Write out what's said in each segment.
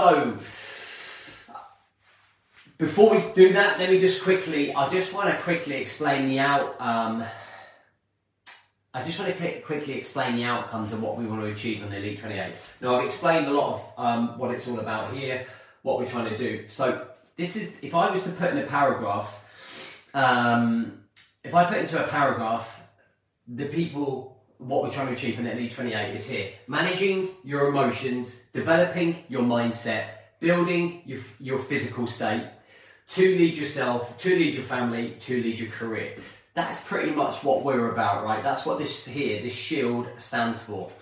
So, before we do that, let me just quickly, I just want to quickly explain the out, um, I just want to quickly explain the outcomes of what we want to achieve on the Elite 28. Now, I've explained a lot of um, what it's all about here, what we're trying to do. So, this is, if I was to put in a paragraph, um, if I put into a paragraph, the people, what we're trying to achieve in Elite 28 is here. Managing your emotions, developing your mindset, building your, your physical state, to lead yourself, to lead your family, to lead your career. That's pretty much what we're about, right? That's what this here, this shield stands for.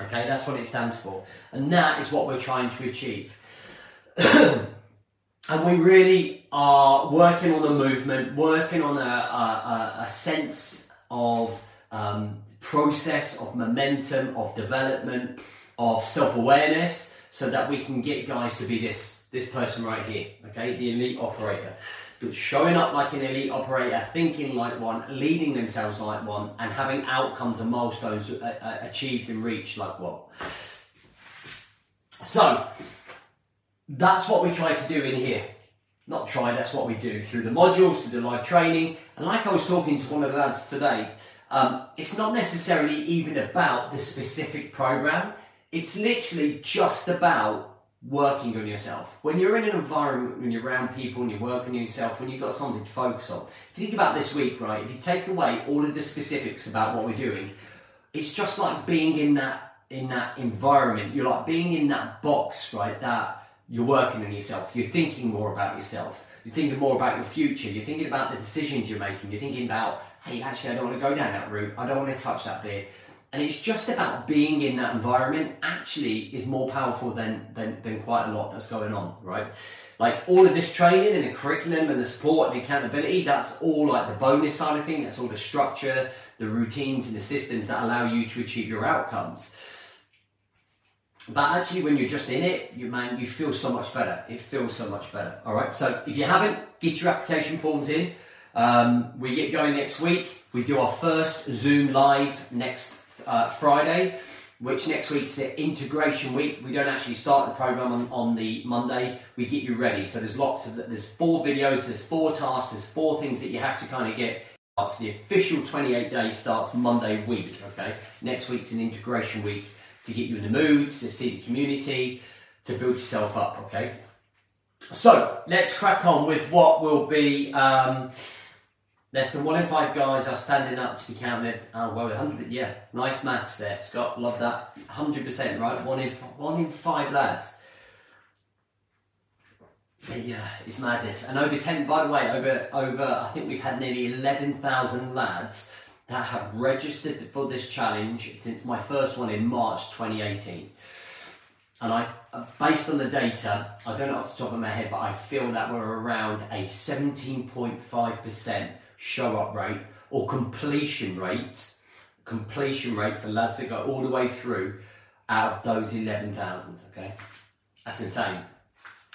Okay, that's what it stands for. And that is what we're trying to achieve. and we really are working on a movement, working on a, a, a sense of um, process, of momentum, of development, of self awareness, so that we can get guys to be this this person right here, okay, the elite operator. Showing up like an elite operator, thinking like one, leading themselves like one, and having outcomes and milestones uh, uh, achieved and reached like one. So, that's what we try to do in here. Not try, that's what we do through the modules, through the live training. And like I was talking to one of the lads today, um, it's not necessarily even about the specific program. It's literally just about working on yourself. When you're in an environment, when you're around people and you're working on yourself, when you've got something to focus on. If you think about this week, right, if you take away all of the specifics about what we're doing, it's just like being in that in that environment. You're like being in that box, right, that you're working on yourself. You're thinking more about yourself. You're thinking more about your future. You're thinking about the decisions you're making. You're thinking about, hey, actually, I don't want to go down that route. I don't want to touch that bit and it's just about being in that environment actually is more powerful than, than, than quite a lot that's going on, right? Like all of this training and the curriculum and the support and the accountability, that's all like the bonus side of things, that's all the structure, the routines and the systems that allow you to achieve your outcomes. But actually, when you're just in it, you man, you feel so much better. It feels so much better. All right. So if you haven't, get your application forms in. Um, we get going next week. We do our first Zoom live next uh, Friday, which next week's integration week. We don't actually start the program on, on the Monday. We get you ready. So there's lots of there's four videos, there's four tasks, there's four things that you have to kind of get. The official 28 days starts Monday week. Okay, next week's an integration week to get you in the mood, to see the community, to build yourself up. Okay. So let's crack on with what will be. Um, Less than one in five guys are standing up to be counted. Oh, well, 100, yeah, nice maths there, Scott. Love that. 100%, right? One in, one in five lads. Yeah, it's madness. And over 10, by the way, over, over I think we've had nearly 11,000 lads that have registered for this challenge since my first one in March 2018. And I, uh, based on the data, I don't know off the top of my head, but I feel that we're around a 17.5% show up rate or completion rate, completion rate for lads that go all the way through out of those 11,000, okay? That's insane.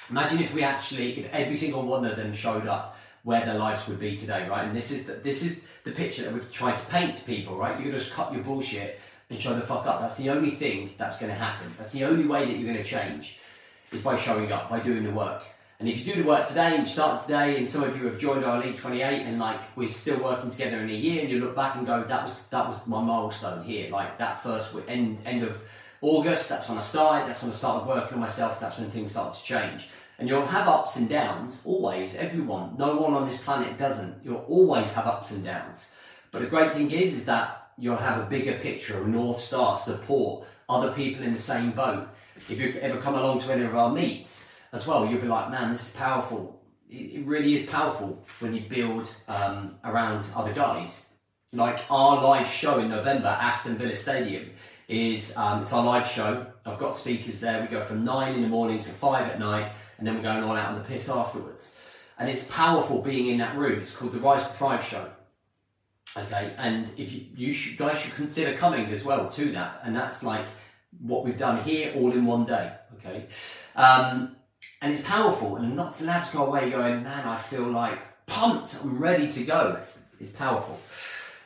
Imagine if we actually, if every single one of them showed up where their lives would be today, right? And this is the, this is the picture that we're trying to paint to people, right? You're just cut your bullshit and show the fuck up. That's the only thing that's gonna happen. That's the only way that you're gonna change is by showing up, by doing the work. And if you do the work today and you start today, and some of you have joined our Elite 28, and like we're still working together in a year, and you look back and go, that was that was my milestone here. Like that first end end of August, that's when I started. That's when I started working on myself. That's when things started to change. And you'll have ups and downs always. Everyone, no one on this planet doesn't. You'll always have ups and downs. But the great thing is, is that you'll have a bigger picture, a north star, support other people in the same boat. If you ever come along to any of our meets as well, you'll be like, man, this is powerful. It, really is powerful when you build um, around other guys. Like our live show in November, Aston Villa Stadium, is um, it's our live show. I've got speakers there. We go from nine in the morning to five at night, and then we're going all out on the piss afterwards. And it's powerful being in that room. It's called the Rise to Thrive Show. Okay, and if you, you should, guys should consider coming as well to that, and that's like what we've done here all in one day. Okay, um, and it's powerful. And lots of lads go away going, man, I feel like pumped, I'm ready to go. It's powerful.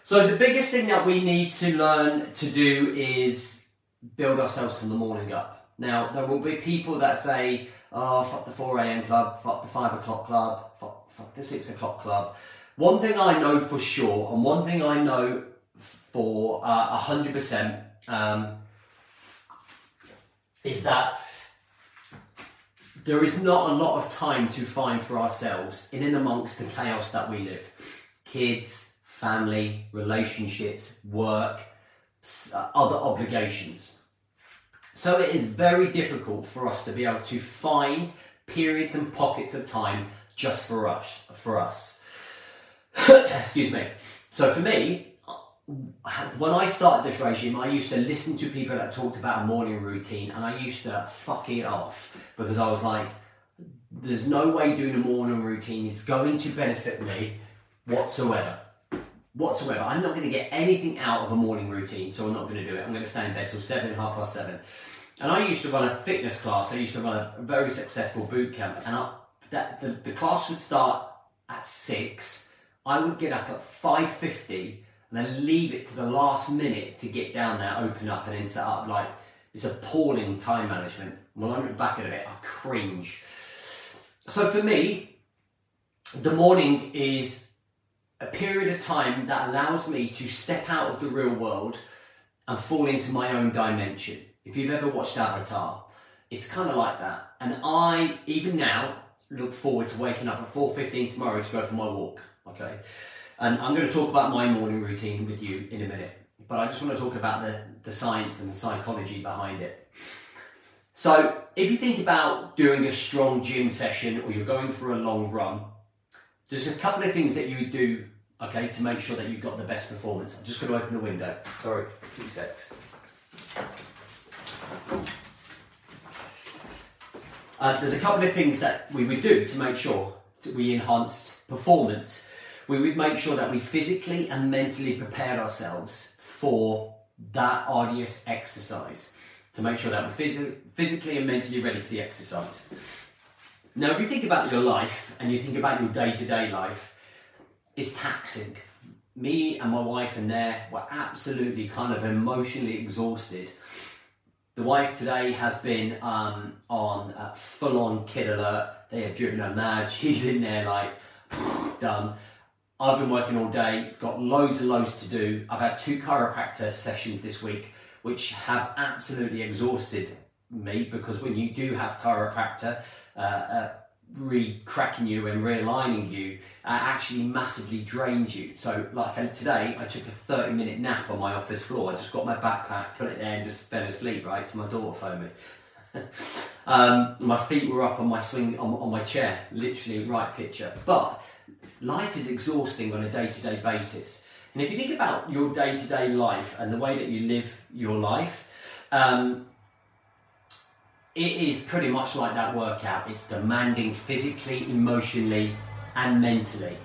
So the biggest thing that we need to learn to do is build ourselves from the morning up. Now, there will be people that say, oh, fuck the 4 a.m. club, fuck the 5 o'clock club, fuck, fuck the 6 o'clock club. One thing I know for sure, and one thing I know for uh, 100%, um, is that there is not a lot of time to find for ourselves in and amongst the chaos that we live. Kids, family, relationships, work, uh, other obligations. So it is very difficult for us to be able to find periods and pockets of time just for us. For us. Excuse me. So for me, when I started this regime, I used to listen to people that talked about a morning routine, and I used to fuck it off because I was like, "There's no way doing a morning routine is going to benefit me whatsoever." Whatsoever, I'm not going to get anything out of a morning routine, so I'm not going to do it. I'm going to stay in bed till seven, half past seven. And I used to run a fitness class. I used to run a very successful boot camp, and I, that the, the class would start at six. I would get up at five fifty and then leave it to the last minute to get down there, open up, and then set up. Like it's appalling time management. When I look back at it, I cringe. So for me, the morning is a period of time that allows me to step out of the real world and fall into my own dimension. If you've ever watched Avatar, it's kind of like that. And I, even now, look forward to waking up at 4.15 tomorrow to go for my walk, okay? And I'm going to talk about my morning routine with you in a minute, but I just want to talk about the, the science and the psychology behind it. So, if you think about doing a strong gym session or you're going for a long run, there's a couple of things that you would do, okay, to make sure that you've got the best performance. I'm just going to open the window. Sorry, two secs. Uh, there's a couple of things that we would do to make sure that we enhanced performance we would make sure that we physically and mentally prepared ourselves for that arduous exercise to make sure that we're phys- physically and mentally ready for the exercise. Now, if you think about your life and you think about your day to day life, it's taxing. Me and my wife and there were absolutely kind of emotionally exhausted. The wife today has been um, on full on kid alert. They have driven her mad. She's in there like done. I've been working all day, got loads and loads to do. I've had two chiropractor sessions this week, which have absolutely exhausted me because when you do have chiropractor, uh, uh, re-cracking you and realigning you uh, actually massively drains you. So, like uh, today, I took a 30 minute nap on my office floor. I just got my backpack, put it there, and just fell asleep. Right to my daughter phoned me. um, my feet were up on my swing on, on my chair, literally right picture. But life is exhausting on a day to day basis. And if you think about your day to day life and the way that you live your life, um, it is pretty much like that workout. It's demanding physically, emotionally, and mentally.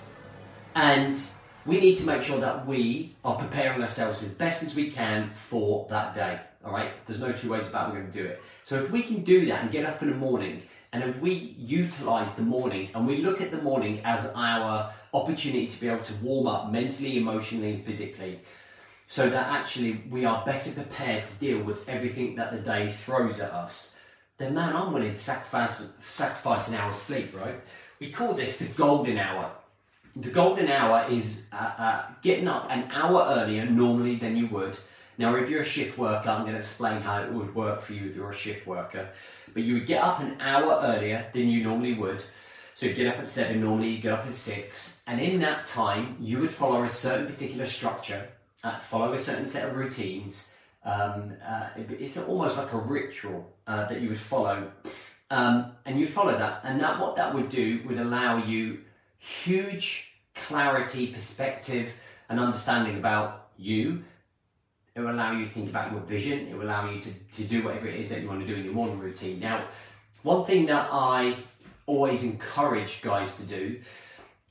And we need to make sure that we are preparing ourselves as best as we can for that day. All right, there's no two ways about we're going to do it. So if we can do that and get up in the morning and if we utilize the morning and we look at the morning as our opportunity to be able to warm up mentally, emotionally, and physically, so that actually we are better prepared to deal with everything that the day throws at us, then man, I'm willing to sacrifice, sacrifice an hour's sleep, right? We call this the golden hour. The golden hour is uh, uh, getting up an hour earlier normally than you would now, if you're a shift worker, I'm going to explain how it would work for you if you're a shift worker. But you would get up an hour earlier than you normally would. So you get up at seven, normally you get up at six. And in that time, you would follow a certain particular structure, uh, follow a certain set of routines. Um, uh, it's almost like a ritual uh, that you would follow. Um, and you'd follow that. And that what that would do would allow you huge clarity, perspective, and understanding about you it will allow you to think about your vision. It will allow you to, to do whatever it is that you want to do in your morning routine. Now, one thing that I always encourage guys to do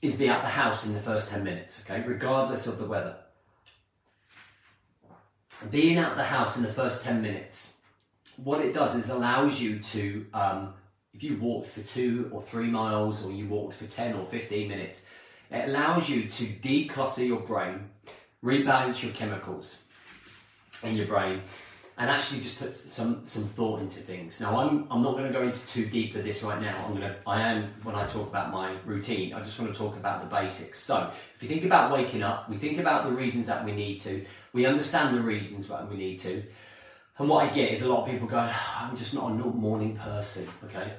is be out the house in the first 10 minutes, okay, regardless of the weather. Being out the house in the first 10 minutes, what it does is allows you to, um, if you walked for two or three miles or you walked for 10 or 15 minutes, it allows you to declutter your brain, rebalance your chemicals in your brain and actually just put some some thought into things. Now, I'm I'm not going to go into too deep of this right now. I'm going to I am when I talk about my routine. I just want to talk about the basics. So, if you think about waking up, we think about the reasons that we need to. We understand the reasons that we need to. And what I get is a lot of people going, oh, I'm just not a morning person. Okay,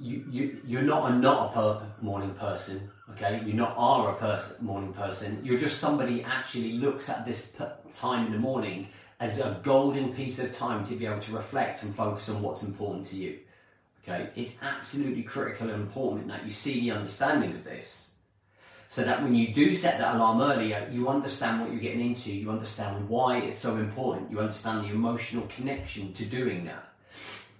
you you you're not a not a per- morning person. Okay, you not are a person morning person. You're just somebody actually looks at this time in the morning as a golden piece of time to be able to reflect and focus on what's important to you. Okay, it's absolutely critical and important that you see the understanding of this. So that when you do set that alarm earlier, you understand what you're getting into, you understand why it's so important, you understand the emotional connection to doing that.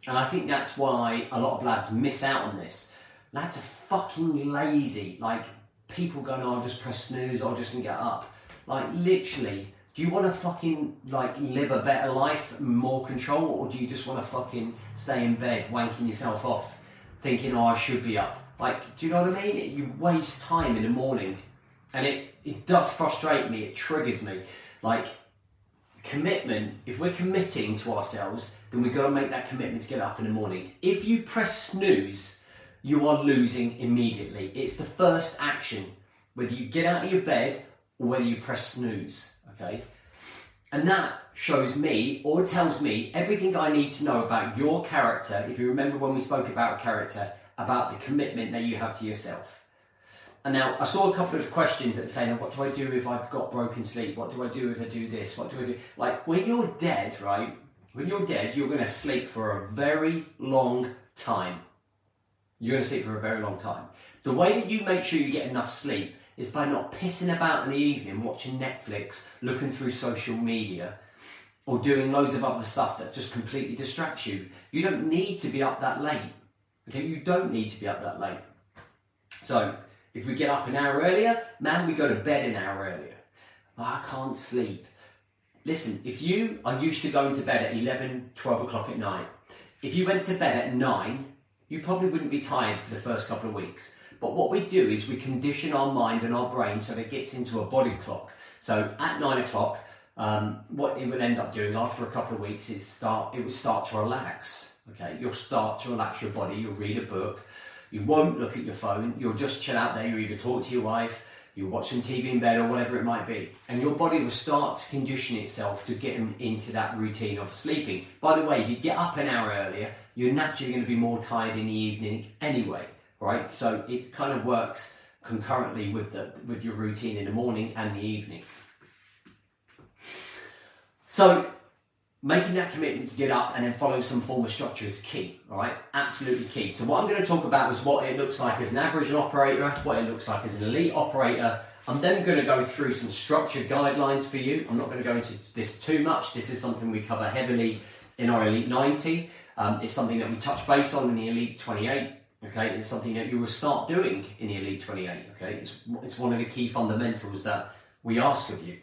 And I think that's why a lot of lads miss out on this. Lads are fucking lazy. Like, people going, oh, I'll just press snooze, I'll just get up. Like, literally, do you want to fucking like live a better life, more control, or do you just want to fucking stay in bed, wanking yourself off, thinking, oh, I should be up? Like, do you know what I mean? You waste time in the morning, and it it does frustrate me. It triggers me. Like commitment. If we're committing to ourselves, then we've got to make that commitment to get up in the morning. If you press snooze, you are losing immediately. It's the first action, whether you get out of your bed or whether you press snooze okay? And that shows me or tells me everything I need to know about your character. If you remember when we spoke about character, about the commitment that you have to yourself. And now I saw a couple of questions that say, what do I do if I've got broken sleep? What do I do if I do this? What do I do? Like when you're dead, right? When you're dead, you're going to sleep for a very long time. You're going to sleep for a very long time. The way that you make sure you get enough sleep is by not pissing about in the evening watching Netflix, looking through social media, or doing loads of other stuff that just completely distracts you. You don't need to be up that late. Okay, you don't need to be up that late. So if we get up an hour earlier, man, we go to bed an hour earlier. I can't sleep. Listen, if you are used to going to bed at 11, 12 o'clock at night, if you went to bed at 9, you probably wouldn't be tired for the first couple of weeks. But what we do is we condition our mind and our brain so it gets into a body clock. So at nine o'clock, um, what it will end up doing after a couple of weeks is start. It will start to relax. Okay, you'll start to relax your body. You'll read a book. You won't look at your phone. You'll just chill out there. You either talk to your wife, you watch some TV in bed, or whatever it might be, and your body will start to condition itself to get into that routine of sleeping. By the way, if you get up an hour earlier, you're naturally going to be more tired in the evening anyway right? So it kind of works concurrently with the with your routine in the morning and the evening. So making that commitment to get up and then following some form of structure is key, right? Absolutely key. So what I'm going to talk about is what it looks like as an average operator, what it looks like as an elite operator. I'm then going to go through some structured guidelines for you. I'm not going to go into this too much. This is something we cover heavily in our Elite 90. Um, it's something that we touch base on in the Elite 28 Okay, it's something that you will start doing in the Elite 28. Okay, it's, it's one of the key fundamentals that we ask of you.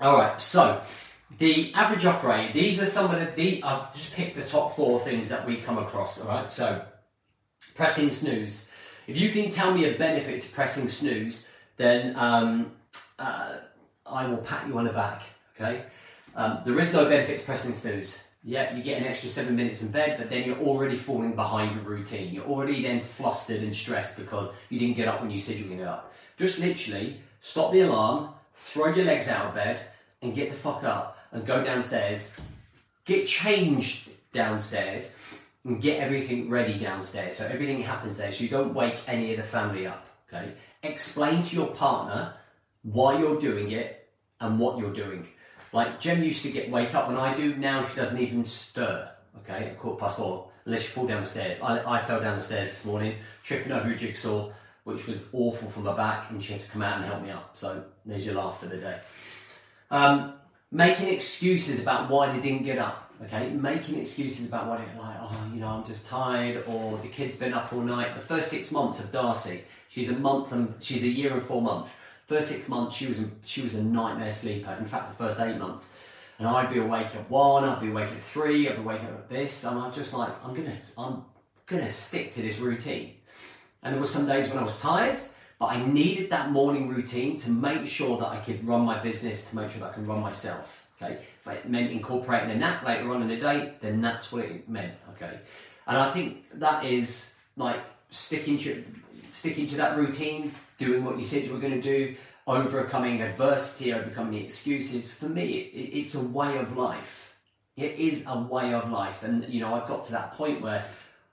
All right, so the average operator, these are some of the, the, I've just picked the top four things that we come across. All right, so pressing snooze. If you can tell me a benefit to pressing snooze, then um, uh, I will pat you on the back. Okay, um, there is no benefit to pressing snooze. Yeah, you get an extra seven minutes in bed, but then you're already falling behind your routine. You're already then flustered and stressed because you didn't get up when you said you were going to get up. Just literally stop the alarm, throw your legs out of bed, and get the fuck up and go downstairs. Get changed downstairs and get everything ready downstairs. So everything happens there. So you don't wake any of the family up. Okay. Explain to your partner why you're doing it and what you're doing. Like Jem used to get wake up when I do. Now she doesn't even stir. Okay, at quarter past four, unless you fall downstairs. I, I fell down the stairs this morning, tripping over a jigsaw, which was awful for my back, and she had to come out and help me up. So there's your laugh for the day. Um, making excuses about why they didn't get up. Okay, making excuses about what it like. Oh, you know, I'm just tired, or the kid's been up all night. The first six months of Darcy, she's a month and she's a year and four months. First six months, she was a, she was a nightmare sleeper. In fact, the first eight months, and I'd be awake at one, I'd be awake at three, I'd be awake at this, and I'm just like, I'm gonna, I'm gonna stick to this routine. And there were some days when I was tired. But I needed that morning routine to make sure that I could run my business, to make sure that I can run myself. Okay, if it meant incorporating a nap later on in the day, then that's what it meant. Okay, and I think that is like sticking to sticking to that routine, doing what you said you were going to do, overcoming adversity, overcoming the excuses. For me, it, it's a way of life. It is a way of life, and you know I've got to that point where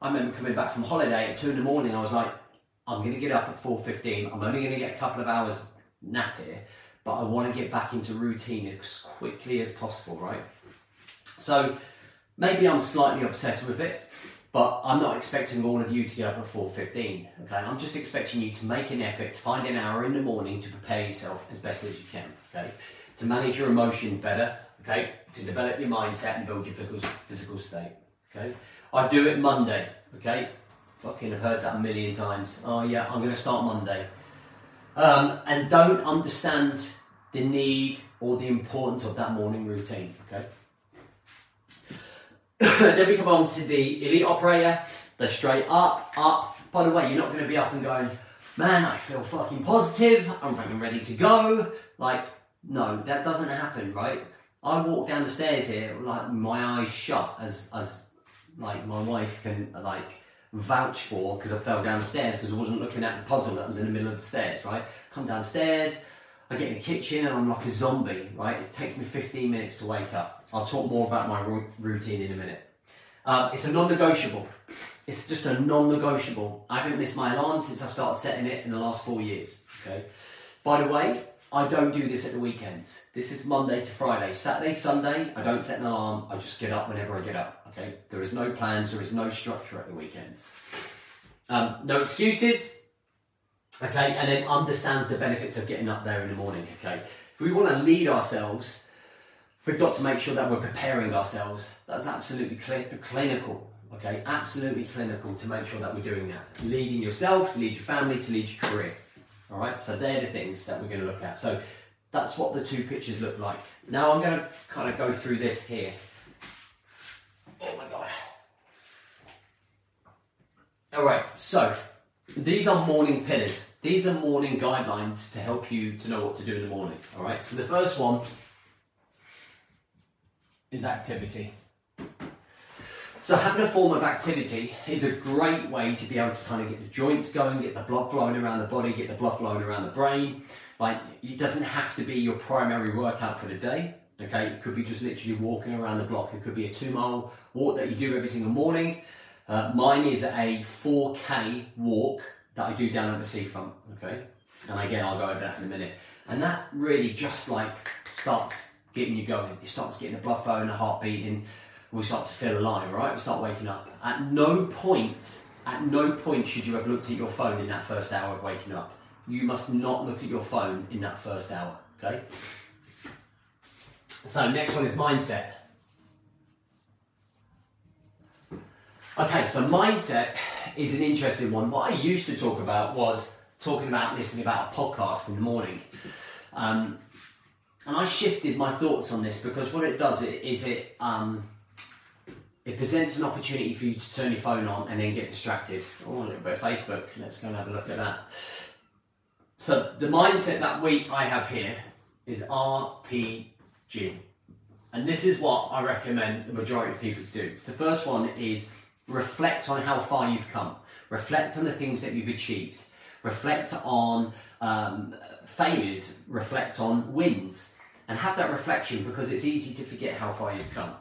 I remember coming back from holiday at two in the morning. I was like, I'm going to get up at four fifteen. I'm only going to get a couple of hours nap here but I want to get back into routine as quickly as possible, right? So maybe I'm slightly obsessed with it, but I'm not expecting all of you to get up at 4.15, okay? I'm just expecting you to make an effort to find an hour in the morning to prepare yourself as best as you can, okay? To manage your emotions better, okay? To develop your mindset and build your physical, physical state, okay? I do it Monday, okay? Fucking have heard that a million times. Oh yeah, I'm gonna start Monday um, and don't understand the need or the importance of that morning routine. Okay. then we come on to the elite operator. They're straight up, up. By the way, you're not going to be up and going, man, I feel fucking positive. I'm fucking ready to go. Like, no, that doesn't happen, right? I walk down the stairs here, like my eyes shut, as as like my wife can like vouch for because I fell downstairs because I wasn't looking at the puzzle that was in the middle of the stairs, right? Come downstairs, I get in the kitchen and I'm like a zombie, right? It takes me 15 minutes to wake up. I'll talk more about my routine in a minute. Uh, it's a non-negotiable. It's just a non-negotiable. I haven't missed my alarm since I started setting it in the last four years. Okay. By the way, I don't do this at the weekends. This is Monday to Friday. Saturday, Sunday, I don't set an alarm. I just get up whenever I get up. Okay, there is no plans, there is no structure at the weekends. Um, no excuses. Okay, and then understands the benefits of getting up there in the morning. Okay, if we want to lead ourselves, we've got to make sure that we're preparing ourselves. That's absolutely cl- clinical. Okay, absolutely clinical to make sure that we're doing that. Leading yourself, to lead your family, to lead your career. All right, so they're the things that we're going to look at. So that's what the two pictures look like. Now I'm going to kind of go through this here. Oh my god. All right, so these are morning pillars. These are morning guidelines to help you to know what to do in the morning. All right, so the first one is activity. So having a form of activity is a great way to be able to kind of get the joints going, get the blood flowing around the body, get the blood flowing around the brain. Like it doesn't have to be your primary workout for the day. Okay, it could be just literally walking around the block. It could be a two mile walk that you do every single morning. Uh, mine is a 4K walk that I do down at the seafront. Okay, and again, I'll go over that in a minute. And that really just like starts getting you going. It starts getting the blood flowing, the heart beating. We start to feel alive, right? We start waking up. At no point, at no point should you have looked at your phone in that first hour of waking up. You must not look at your phone in that first hour. Okay. So next one is mindset. Okay, so mindset is an interesting one. What I used to talk about was talking about listening about a podcast in the morning. Um, and I shifted my thoughts on this because what it does is it um, it presents an opportunity for you to turn your phone on and then get distracted. Oh, a little bit of Facebook. Let's go and have a look at that. So the mindset that week I have here is RPG. And this is what I recommend the majority of people to do. So the first one is reflect on how far you've come. Reflect on the things that you've achieved. Reflect on um, failures. Reflect on wins. And have that reflection because it's easy to forget how far you've come.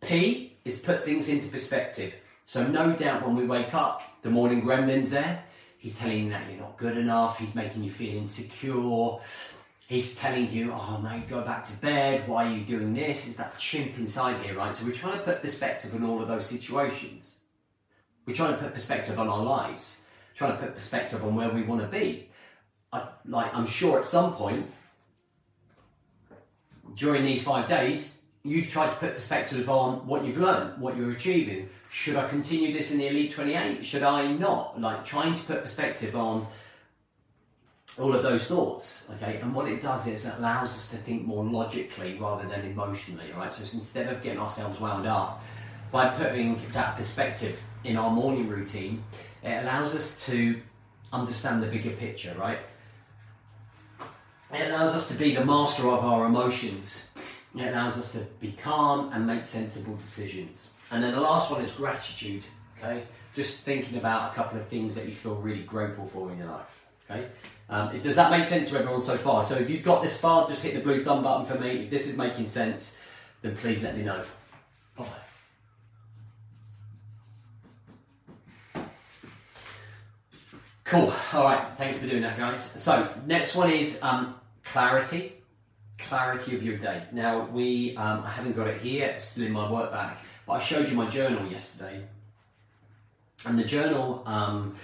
P is put things into perspective. So no doubt when we wake up, the morning gremlin's there. He's telling you that you're not good enough. He's making you feel insecure. He's telling you, oh mate, go back to bed. Why are you doing this? Is that chimp inside here, right? So we're trying to put perspective on all of those situations. We're trying to put perspective on our lives. Trying to put perspective on where we want to be. I, like I'm sure at some point during these five days, you've tried to put perspective on what you've learned, what you're achieving. Should I continue this in the Elite 28? Should I not? Like trying to put perspective on all of those thoughts, okay? And what it does is it allows us to think more logically rather than emotionally, right? So instead of getting ourselves wound up, by putting that perspective in our morning routine, it allows us to understand the bigger picture, right? It allows us to be the master of our emotions. It allows us to be calm and make sensible decisions. And then the last one is gratitude, okay? Just thinking about a couple of things that you feel really grateful for in your life, okay? Um, does that make sense to everyone so far? So if you've got this far, just hit the blue thumb button for me. If this is making sense, then please let me know. Bye. Cool. All right. Thanks for doing that, guys. So next one is um, clarity. Clarity of your day. Now we, um, I haven't got it here. It's still in my work bag, but I showed you my journal yesterday, and the journal. Um,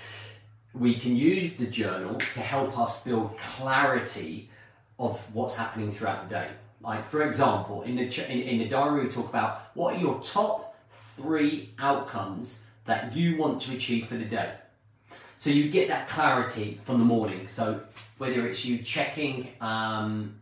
we can use the journal to help us build clarity of what's happening throughout the day. Like, for example, in the, in, in the diary, we talk about what are your top three outcomes that you want to achieve for the day. So you get that clarity from the morning. So whether it's you checking um,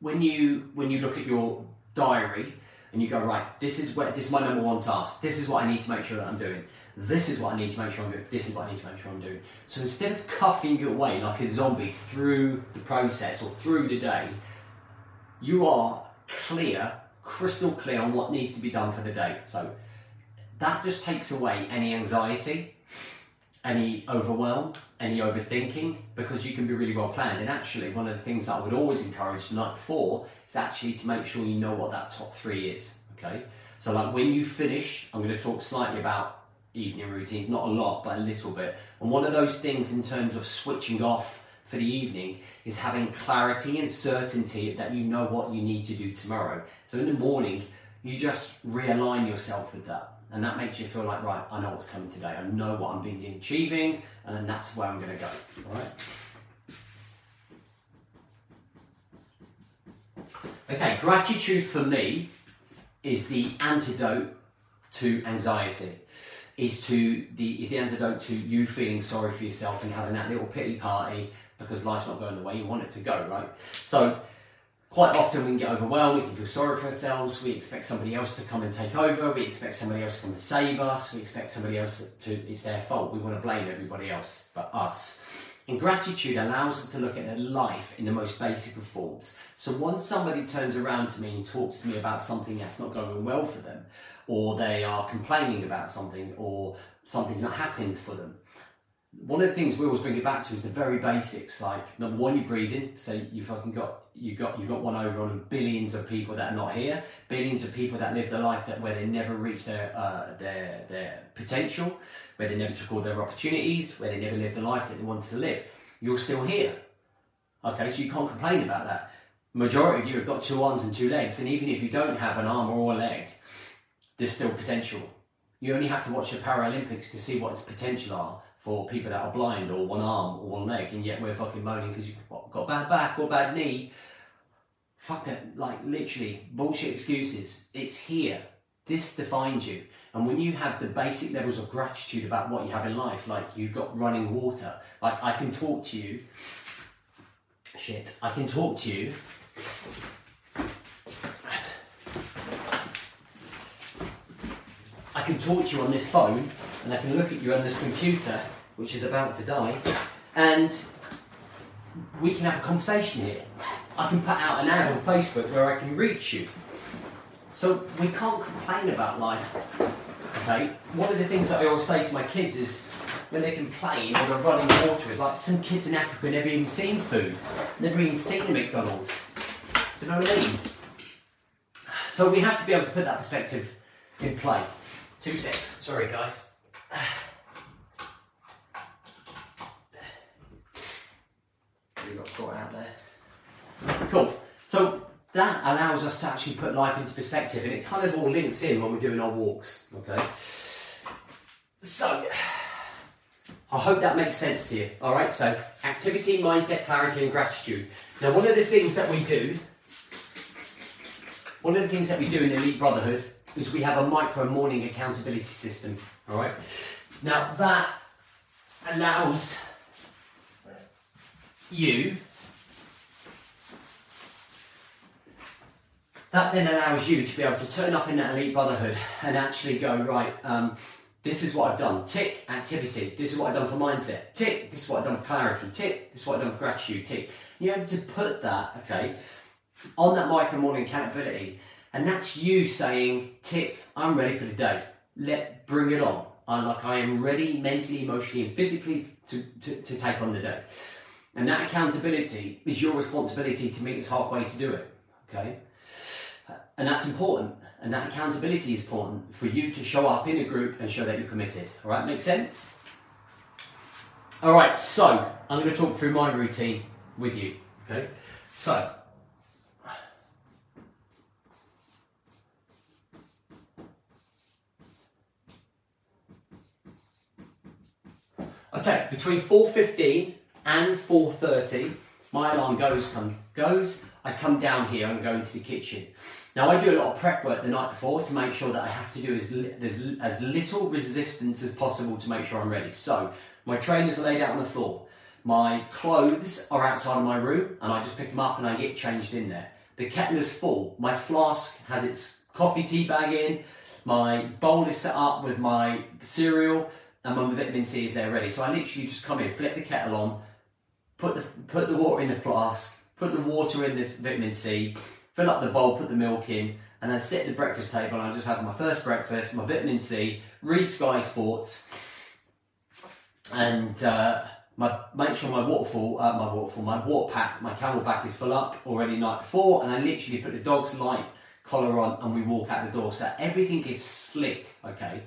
when you when you look at your diary and you go right, this is where this is my number one task. This is what I need to make sure that I'm doing. This is what I need to make sure I'm doing. This is what I need to make sure I'm doing. So instead of cuffing your way like a zombie through the process or through the day, you are clear, crystal clear on what needs to be done for the day. So that just takes away any anxiety, any overwhelm, any overthinking, because you can be really well planned. And actually, one of the things that I would always encourage the night before is actually to make sure you know what that top three is. Okay. So like when you finish, I'm going to talk slightly about evening routines, not a lot, but a little bit. And one of those things in terms of switching off for the evening is having clarity and certainty that you know what you need to do tomorrow. So in the morning, you just realign yourself with that. And that makes you feel like, right, I know what's coming today. I know what I'm being achieving, and then that's where I'm going to go. All right. Okay, gratitude for me is the antidote to anxiety is to the is the antidote to you feeling sorry for yourself and having that little pity party because life's not going the way you want it to go, right? So quite often we can get overwhelmed, we can feel sorry for ourselves, we expect somebody else to come and take over, we expect somebody else to come and save us, we expect somebody else to it's their fault. We want to blame everybody else but us. And gratitude allows us to look at their life in the most basic of forms. So once somebody turns around to me and talks to me about something that's not going well for them, or they are complaining about something or something's not happened for them. One of the things we always bring it back to is the very basics. Like number one, you're breathing. So you fucking got you got you got one over on billions of people that are not here, billions of people that live the life that where they never reached their uh, their their potential, where they never took all their opportunities, where they never lived the life that they wanted to live. You're still here. Okay, so you can't complain about that. Majority of you have got two arms and two legs, and even if you don't have an arm or a leg, there's still potential. You only have to watch the Paralympics to see what its potential are for people that are blind or one arm or one leg, and yet we're fucking moaning because you've got bad back or bad knee. Fuck that, like literally bullshit excuses. It's here. This defines you. And when you have the basic levels of gratitude about what you have in life, like you've got running water, like I can talk to you, shit, I can talk to you can talk to you on this phone and I can look at you on this computer, which is about to die, and we can have a conversation here. I can put out an ad on Facebook where I can reach you. So we can't complain about life. Okay? One of the things that I always say to my kids is when they complain or they're running water is like some kids in Africa never even seen food, never even seen McDonald's. Do you know what I mean? So we have to be able to put that perspective in play. Two six. Sorry, guys. We got caught out there. Cool. So that allows us to actually put life into perspective, and it kind of all links in when we're doing our walks. Okay. So. I hope that makes sense to you. All right. So activity, mindset, clarity, and gratitude. Now, one of the things that we do, one of the things that we do in Elite Brotherhood is we have a micro morning accountability system. All right. Now that allows you. That then allows you to be able to turn up in that elite brotherhood and actually go right. Um, This is what I've done. Tick, activity. This is what I've done for mindset. Tick, this is what I've done for clarity. Tick, this is what I've done for gratitude. Tick. You're able to put that, okay, on that micro morning accountability. And that's you saying, tick, I'm ready for the day. Let bring it on. I'm like I am ready mentally, emotionally, and physically to, to, to take on the day. And that accountability is your responsibility to meet us halfway to do it. Okay? And that's important. And that accountability is important for you to show up in a group and show that you're committed. All right, make sense? All right, so I'm going to talk through my routine with you. Okay, so Okay, between 4.15 and 4.30, my alarm goes, comes, goes, I come down here and go into the kitchen. Now I do a lot of prep work the night before to make sure that I have to do as, li- as, as little resistance as possible to make sure I'm ready. So my trainers are laid out on the floor. My clothes are outside of my room and I just pick them up and I get changed in there. The kettle is full. My flask has its coffee tea bag in. My bowl is set up with my cereal and my vitamin C is there ready. So I literally just come in, flip the kettle on, put the put the water in the flask, put the water in the vitamin C, fill up the bowl, put the milk in, and then sit at the breakfast table and I just have my first breakfast, my vitamin C, read Sky Sports, and uh, my make sure my waterfall, uh, my waterfall, my water pack, my CamelBak is full up already night before, and I literally put the dog's light collar on and we walk out the door. So everything is slick, okay.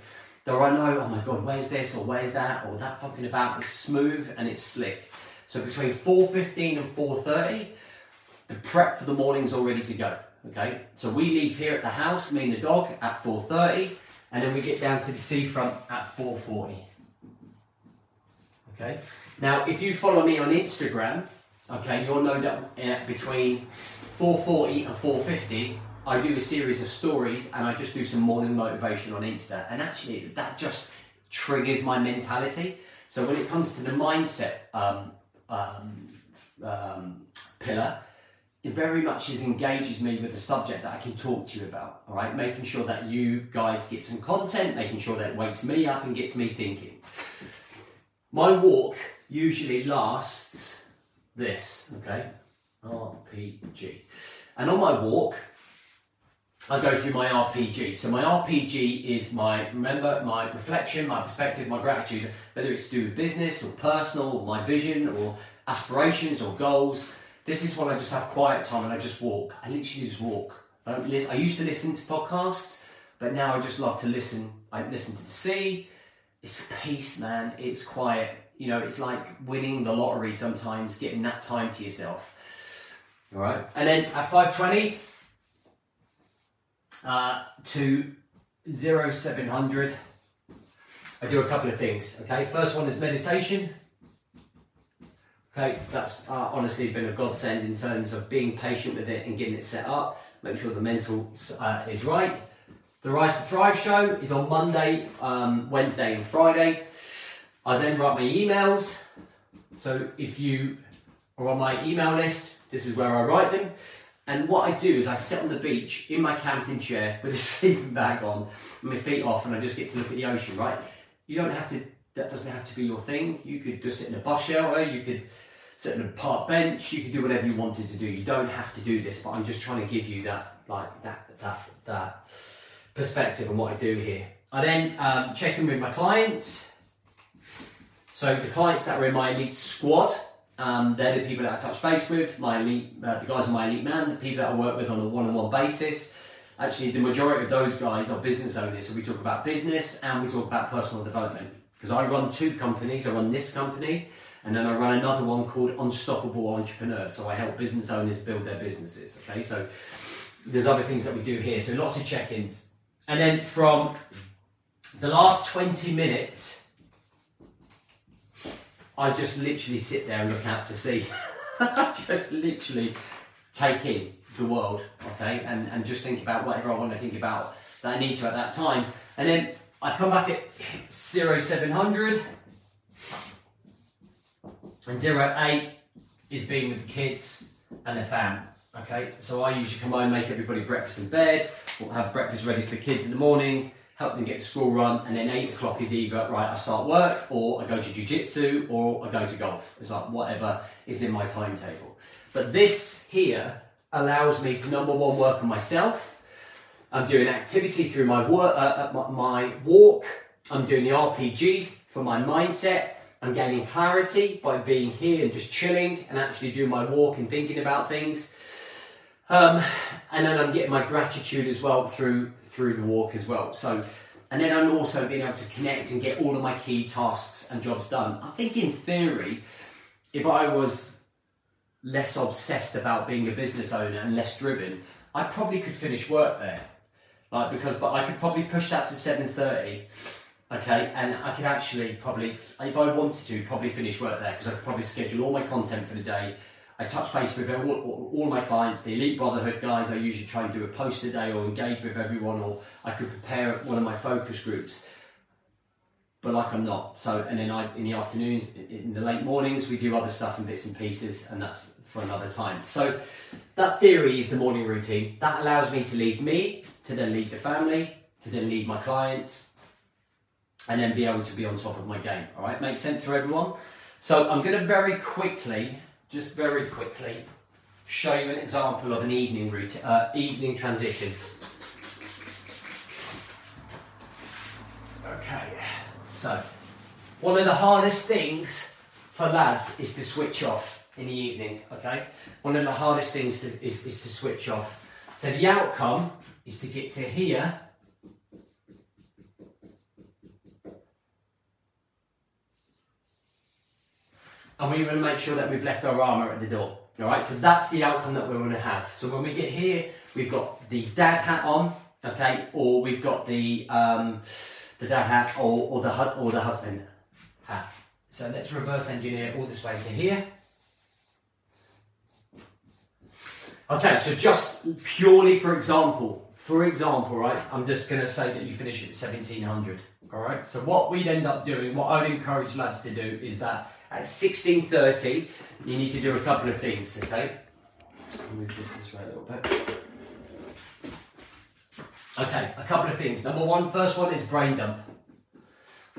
There are no, oh my god, where's this or where's that or that fucking about. It's smooth and it's slick. So between 4.15 and 4.30, the prep for the morning's all ready to go. Okay, so we leave here at the house, me and the dog, at 4.30, and then we get down to the seafront at 4.40. Okay, now if you follow me on Instagram, okay, you'll know that uh, between 4.40 and 4.50, I do a series of stories and I just do some morning motivation on Insta. And actually, that just triggers my mentality. So when it comes to the mindset um, um, um, pillar, it very much is engages me with the subject that I can talk to you about. All right, making sure that you guys get some content, making sure that wakes me up and gets me thinking. My walk usually lasts this, okay? RPG. And on my walk, I go through my RPG. So my RPG is my remember my reflection, my perspective, my gratitude, whether it's to do with business or personal, or my vision or aspirations or goals. This is when I just have quiet time and I just walk. I literally just walk. I. I used to listen to podcasts, but now I just love to listen. I listen to the sea. It's peace, man. It's quiet. You know, it's like winning the lottery sometimes, getting that time to yourself. All right. And then at 520, uh, to 0700, I do a couple of things. Okay, first one is meditation. Okay, that's uh, honestly been a godsend in terms of being patient with it and getting it set up. Make sure the mental uh, is right. The Rise to Thrive show is on Monday, um, Wednesday, and Friday. I then write my emails. So if you are on my email list, this is where I write them. And what I do is I sit on the beach in my camping chair with a sleeping bag on, and my feet off, and I just get to look at the ocean, right? You don't have to, that doesn't have to be your thing. You could just sit in a bus shelter, you could sit on a park bench, you could do whatever you wanted to do. You don't have to do this, but I'm just trying to give you that, like, that, that, that perspective on what I do here. I then um, check in with my clients. So the clients that are in my elite squad, um, they're the people that I touch base with, my elite, uh, the guys in my elite man, the people that I work with on a one-on-one basis. Actually, the majority of those guys are business owners, so we talk about business and we talk about personal development. Because I run two companies, I run this company, and then I run another one called Unstoppable Entrepreneur. So I help business owners build their businesses. Okay, so there's other things that we do here. So lots of check-ins, and then from the last 20 minutes I just literally sit there and look out to sea. just literally take in the world, okay, and, and just think about whatever I want to think about that I need to at that time. And then I come back at 0700 and 08 is being with the kids and the fam. Okay, so I usually come home, make everybody breakfast in bed, we'll have breakfast ready for kids in the morning, help them get school run, and then eight o'clock is either right, I start work, or I go to jujitsu, or I go to golf. It's like whatever is in my timetable. But this here allows me to number one work on myself. I'm doing activity through my work, uh, uh my walk. I'm doing the RPG for my mindset. I'm gaining clarity by being here and just chilling and actually doing my walk and thinking about things. Um, and then I'm getting my gratitude as well through through the walk as well. So, and then I'm also being able to connect and get all of my key tasks and jobs done. I think in theory, if I was less obsessed about being a business owner and less driven, I probably could finish work there. Like because, but I could probably push that to seven thirty okay and i could actually probably if i wanted to probably finish work there because i could probably schedule all my content for the day i touch base with all, all, all, my clients the elite brotherhood guys i usually try and do a post a day or engage with everyone or i could prepare one of my focus groups. But like i'm not. So and then i in the afternoons in the late mornings we do other stuff and bits and pieces and that's for another time. So that theory is the morning routine. That allows me to lead me to then lead the family to then lead my clients and then be able to be on top of my game. All right, makes sense for everyone? So I'm going to very quickly, just very quickly, show you an example of an evening routine, uh, evening transition. Okay, so one of the hardest things for lads is to switch off in the evening. Okay, one of the hardest things to, is, is to switch off. So the outcome is to get to here and we want to make sure that we've left our armour at the door. All right, so that's the outcome that we're going to have. So when we get here, we've got the dad hat on, okay, or we've got the um, the dad hat or, or the or the husband hat. So let's reverse engineer all this way to here. Okay, so just purely for example, for example, right, I'm just going to say that you finish at 1700. All right, so what we'd end up doing, what I'd encourage lads to do is that at 16.30, you need to do a couple of things, okay? Move this this way a little bit. Okay, a couple of things. Number one, first one is brain dump.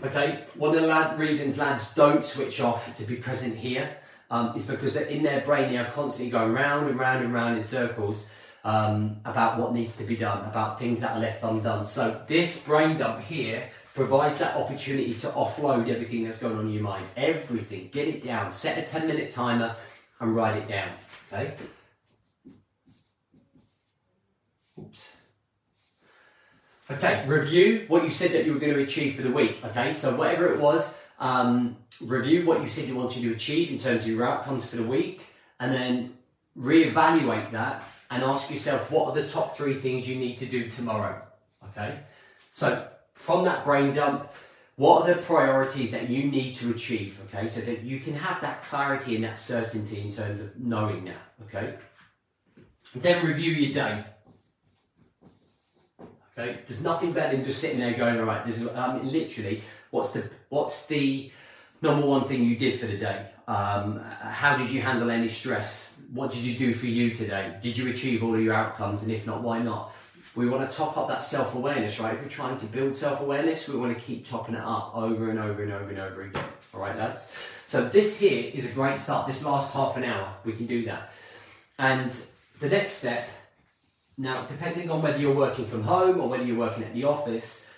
Okay, one of the lad, reasons lads don't switch off to be present here um, is because they're in their brain, they are constantly going round and round and round in circles um, about what needs to be done, about things that are left undone. So this brain dump here provides that opportunity to offload everything that's going on in your mind. Everything. Get it down. Set a 10 minute timer and write it down. Okay? Oops. Okay, review what you said that you were going to achieve for the week. Okay, so whatever it was, um, review what you said you wanted to achieve in terms of your outcomes for the week, and then reevaluate that and ask yourself what are the top three things you need to do tomorrow. Okay, so from that brain dump, what are the priorities that you need to achieve, okay? So that you can have that clarity and that certainty in terms of knowing that, okay? Then review your day. Okay, there's nothing better than just sitting there going, all right, this is um, literally what's the what's the number one thing you did for the day? Um, how did you handle any stress? What did you do for you today? Did you achieve all of your outcomes? And if not, why not? We want to top up that self awareness, right? If we're trying to build self awareness, we want to keep topping it up over and over and over and over again. All right, lads? So, this here is a great start. This last half an hour, we can do that. And the next step, now, depending on whether you're working from home or whether you're working at the office,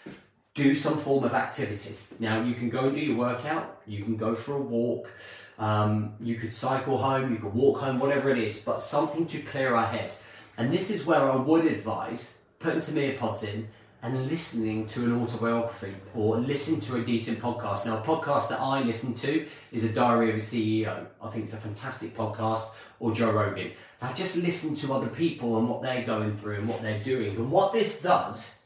do some form of activity. Now, you can go and do your workout, you can go for a walk, um, you could cycle home, you could walk home, whatever it is, but something to clear our head. And this is where I would advise putting some earpods in and listening to an autobiography or listening to a decent podcast. Now, a podcast that I listen to is A Diary of a CEO. I think it's a fantastic podcast, or Joe Rogan. I just listen to other people and what they're going through and what they're doing. And what this does,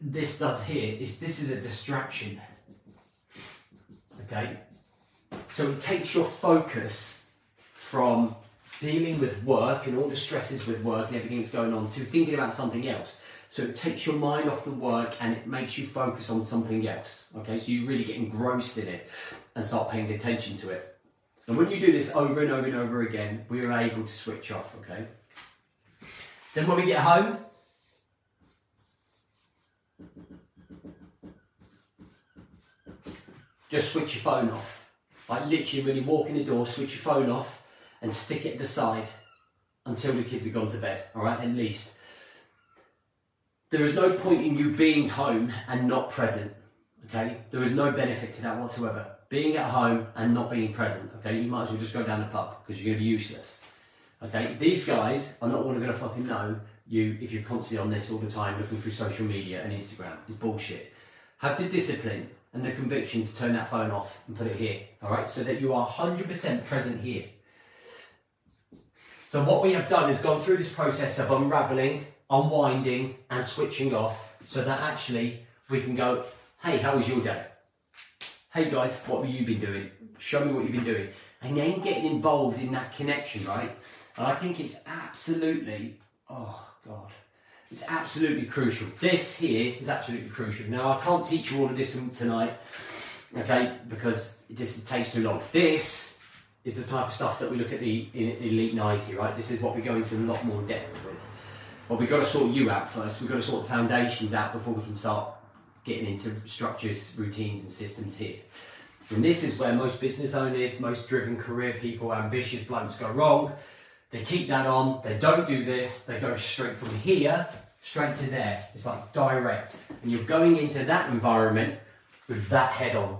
this does here, is this is a distraction. Okay? So it takes your focus from dealing with work and all the stresses with work and everything that's going on to thinking about something else. So it takes your mind off the work and it makes you focus on something else. Okay, so you really get engrossed in it and start paying attention to it. And when you do this over and over and over again, we are able to switch off. Okay. Then when we get home, just switch your phone off. Like literally, when you walk in the door, switch your phone off and stick it at the side until the kids have gone to bed. All right, at least. There is no point in you being home and not present. Okay, there is no benefit to that whatsoever. Being at home and not being present. Okay, you might as well just go down the pub because you're going to be useless. Okay, these guys are not going to fucking know you if you're constantly on this all the time looking through social media and Instagram. It's bullshit. Have the discipline and the conviction to turn that phone off and put it here. All right, so that you are 100% present here. So what we have done is gone through this process of unraveling, unwinding, and switching off, so that actually we can go, hey, how was your day? Hey guys, what have you been doing? Show me what you've been doing. And then getting involved in that connection, right? And I think it's absolutely, oh God, it's absolutely crucial. This here is absolutely crucial. Now, I can't teach you all of this tonight, okay, because this takes too long. This is the type of stuff that we look at the in Elite 90, right? This is what we go into a lot more depth with. But we've got to sort you out first. We've got to sort the foundations out before we can start getting into structures, routines, and systems here. And this is where most business owners, most driven career people, ambitious blokes go wrong they keep that on, they don't do this, they go straight from here straight to there. It's like direct. And you're going into that environment with that head on.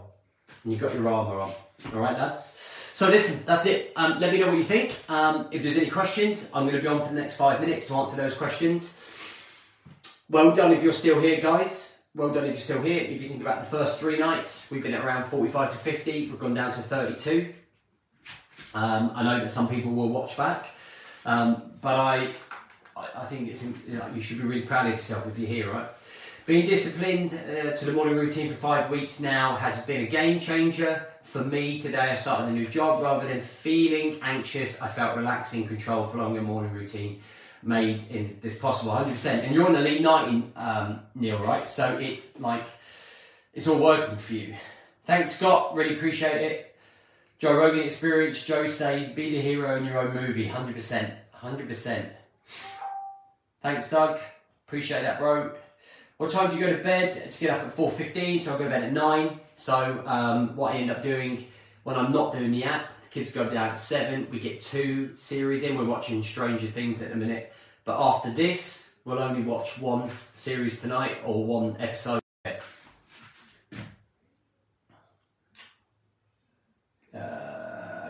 And you've got your armour on. Alright, lads? So listen, that's it. Um, let me know what you think. Um, if there's any questions, I'm going to be on for the next five minutes to answer those questions. Well done if you're still here, guys. Well done if you're still here. If you think about the first three nights, we've been at around 45 to 50. We've gone down to 32. Um, I know that some people will watch back. Um, but I, I think it's you, know, you should be really proud of yourself if you're here, right? Being disciplined uh, to the morning routine for five weeks now has been a game changer for me. Today I started a new job. Rather than feeling anxious, I felt relaxing, control following a morning routine made in this possible 100%. And you're on Elite 90, um, Neil, right? So it like it's all working for you. Thanks, Scott. Really appreciate it. Joe Rogan experience, Joe says, be the hero in your own movie, 100%. 100%. Thanks, Doug. Appreciate that, bro. What time do you go to bed? To get up at 4.15, so I go to bed at 9. So um, what I end up doing when I'm not doing the app, the kids go down at 7. We get two series in. We're watching Stranger Things at the minute. But after this, we'll only watch one series tonight or one episode.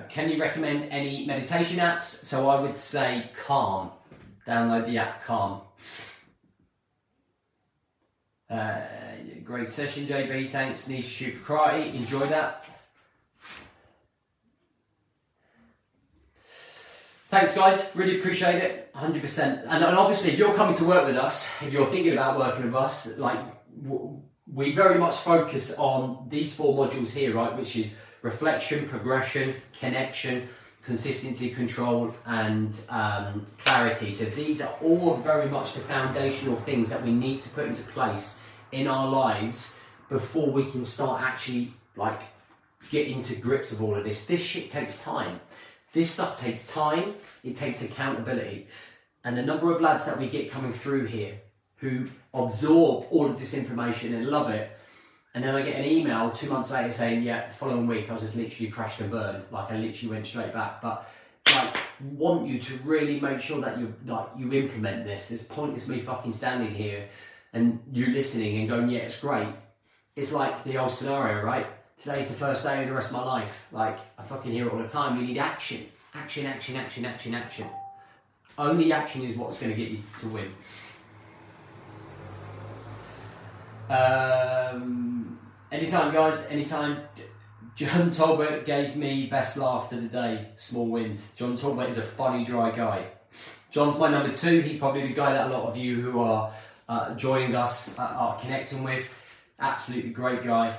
Can you recommend any meditation apps? So I would say Calm. Download the app Calm. Uh, great session, JB. Thanks. To shoot for karate. Enjoy that. Thanks, guys. Really appreciate it. 100%. And, and obviously, if you're coming to work with us, if you're thinking about working with us, like we very much focus on these four modules here, right? Which is reflection, progression, connection, consistency, control, and um, clarity. So these are all very much the foundational things that we need to put into place in our lives before we can start actually like get into grips of all of this. This shit takes time. This stuff takes time. It takes accountability. And the number of lads that we get coming through here who absorb all of this information and love it and then I get an email two months later saying, yeah, the following week I was just literally crashed and burned. Like I literally went straight back. But like want you to really make sure that you like you implement this. There's pointless me fucking standing here and you listening and going, yeah, it's great. It's like the old scenario, right? Today's the first day of the rest of my life. Like I fucking hear it all the time. We need action. Action, action, action, action, action. Only action is what's going to get you to win. Um, anytime, guys, anytime. John Tolbert gave me best laugh of the day, small wins. John Tolbert is a funny, dry guy. John's my number two. He's probably the guy that a lot of you who are uh, joining us uh, are connecting with. Absolutely great guy.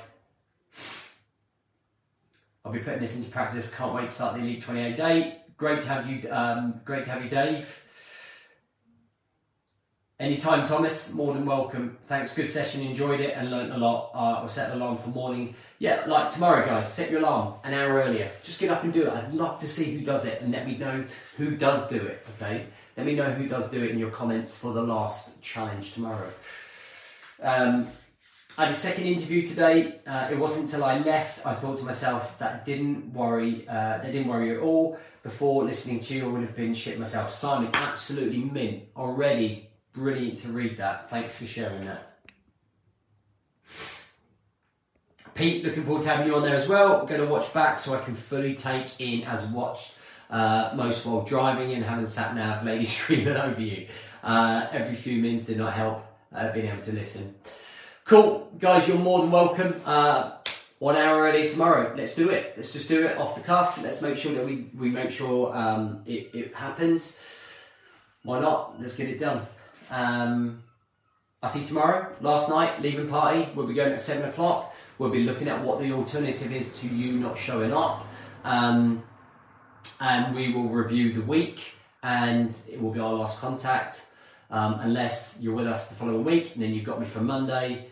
I'll be putting this into practice. Can't wait to start the Elite 28 day. Great to have you. Um, great to have you, Dave. Anytime, Thomas, more than welcome. Thanks, good session, enjoyed it and learnt a lot. Uh, I'll set an alarm for morning. Yeah, like tomorrow, guys, set your alarm an hour earlier. Just get up and do it. I'd love to see who does it and let me know who does do it, okay? Let me know who does do it in your comments for the last challenge tomorrow. Um, I had a second interview today. Uh, it wasn't until I left I thought to myself that didn't worry. Uh, they didn't worry at all. Before listening to you, I would have been shit myself. Simon, absolutely mint already. Brilliant to read that. Thanks for sharing that. Pete, looking forward to having you on there as well. I'm going to watch back so I can fully take in as watched uh, most while driving and having sat nav ladies screaming over you. Uh, every few minutes did not help uh, being able to listen. Cool, guys, you're more than welcome. Uh, one hour early tomorrow. Let's do it. Let's just do it off the cuff. Let's make sure that we, we make sure um, it, it happens. Why not? Let's get it done. Um, I see tomorrow, last night, leaving party. We'll be going at seven o'clock. We'll be looking at what the alternative is to you not showing up. Um, and we will review the week and it will be our last contact. Um, unless you're with us the following week, and then you've got me for Monday